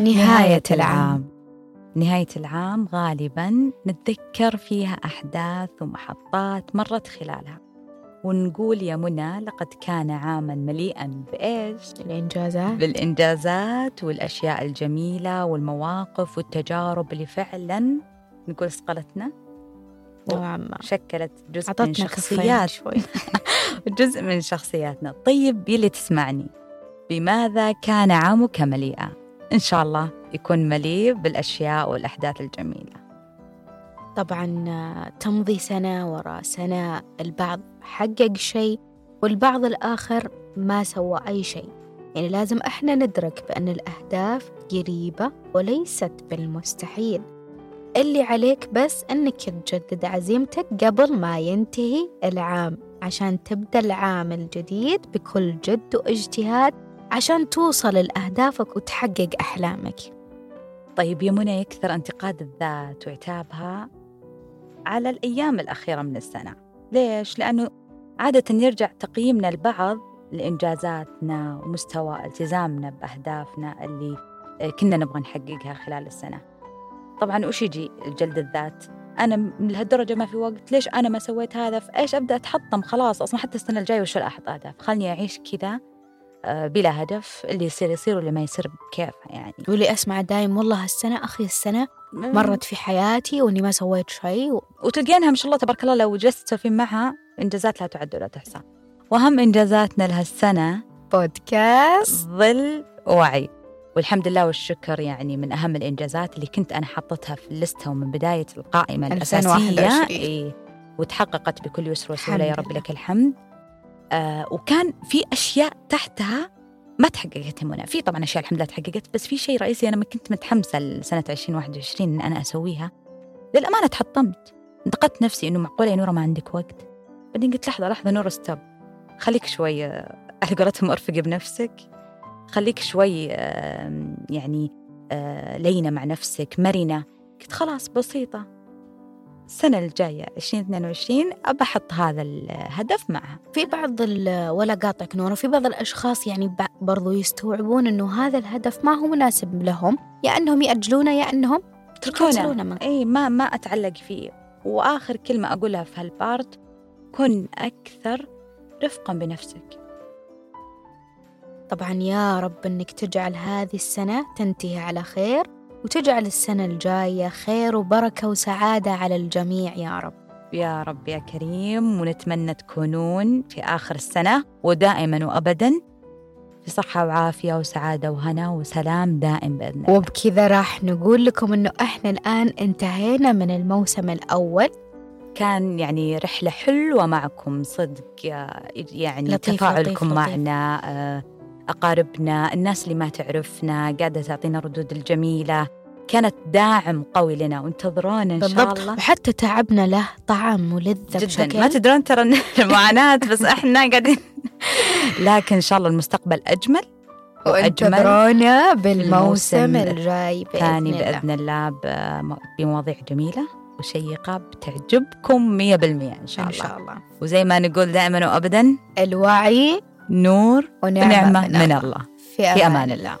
نهاية العام. نهاية العام غالبا نتذكر فيها أحداث ومحطات مرت خلالها. ونقول يا منى لقد كان عاما مليئا بإيش؟ الإنجازات بالإنجازات والأشياء الجميلة والمواقف والتجارب اللي فعلا نقول صقلتنا نوعا ما شكلت جزء من شخصيات. شوي. جزء من شخصياتنا. طيب يلي تسمعني. بماذا كان عامك مليئا؟ إن شاء الله يكون مليء بالأشياء والأحداث الجميلة. طبعا تمضي سنة وراء سنة البعض حقق شيء والبعض الآخر ما سوى أي شيء. يعني لازم إحنا ندرك بأن الأهداف قريبة وليست بالمستحيل. اللي عليك بس أنك تجدد عزيمتك قبل ما ينتهي العام عشان تبدأ العام الجديد بكل جد واجتهاد عشان توصل لأهدافك وتحقق أحلامك. طيب يا منى يكثر انتقاد الذات وعتابها على الأيام الأخيرة من السنة. ليش؟ لأنه عادة يرجع تقييمنا البعض لإنجازاتنا ومستوى التزامنا بأهدافنا اللي كنا نبغى نحققها خلال السنة. طبعا وش يجي جلد الذات؟ أنا من لهالدرجة ما في وقت ليش أنا ما سويت هذا؟ فإيش أبدأ أتحطم؟ خلاص أصلا حتى السنة الجاية وش أحط أهداف خلني أعيش كذا بلا هدف اللي يصير يصير واللي ما يصير بكيف يعني. واللي أسمع دايم والله السنة أخي السنة مرت في حياتي وإني ما سويت شيء و... وتلقينها ما شاء الله تبارك الله لو جلست تسولفين معها إنجازات لا تعد ولا تحصى. وأهم إنجازاتنا لهالسنة بودكاست. ظل وعي. والحمد لله والشكر يعني من أهم الإنجازات اللي كنت أنا حطتها في اللستة ومن بداية القائمة الأساسية. 2021. إيه. وتحققت بكل يسر وسهولة يا رب. لك الحمد. آه وكان في أشياء تحتها ما تحققت منى. في طبعا أشياء الحمد لله تحققت بس في شيء رئيسي أنا ما كنت متحمسة لسنة 2021 إن أنا أسويها. للأمانة تحطمت. انتقدت نفسي إنه معقولة يا نورة ما عندك وقت. بعدين قلت لحظة لحظة نورة ستوب. خليك شوي آه، على قولتهم أرفقي بنفسك. خليك شوي يعني آه، لينة مع نفسك مرنة. قلت خلاص بسيطة. السنة الجاية 2022 أبى أحط هذا الهدف معها. في بعض ولا قاطعك نورة في بعض الأشخاص يعني برضو يستوعبون إنه هذا الهدف ما هو مناسب لهم يا أنهم يأجلونه يا أنهم يكنسلونه تركونه من إي ما ما أتعلق فيه. وآخر كلمة أقولها في هالبارت كن أكثر رفقا بنفسك. طبعا يا رب إنك تجعل هذه السنة تنتهي على خير. وتجعل السنة الجاية خير وبركة وسعادة على الجميع يا رب. يا رب يا كريم ونتمنى تكونون في آخر السنة ودائما وابدا في صحة وعافية وسعادة وهنا وسلام دائم بإذن الله. وبكذا راح نقول لكم إنه إحنا الآن انتهينا من الموسم الأول. كان يعني رحلة حلوة معكم صدق يعني لطيف، تفاعلكم لطيف، لطيف. معنا آه، أقاربنا الناس اللي ما تعرفنا قاعدة تعطينا الردود الجميلة. كانت داعم قوي لنا وانتظرونا إن شاء بالضبط. الله. وحتى تعبنا له طعم ملذ جدا. بشكل ما تدرون ترى إن المعاناة بس إحنا قاعدين. لكن إن شاء الله المستقبل وأجمل وانتظرونا الموسم بالموسم الجاي بإذن ثاني الله. بمواضيع جميلة وشيقة بتعجبكم 100% إن شاء إن الله. شاء الله. وزي ما نقول دائما وابدا الوعي نور ونعمة, ونعمة من الله. في في أمان الله.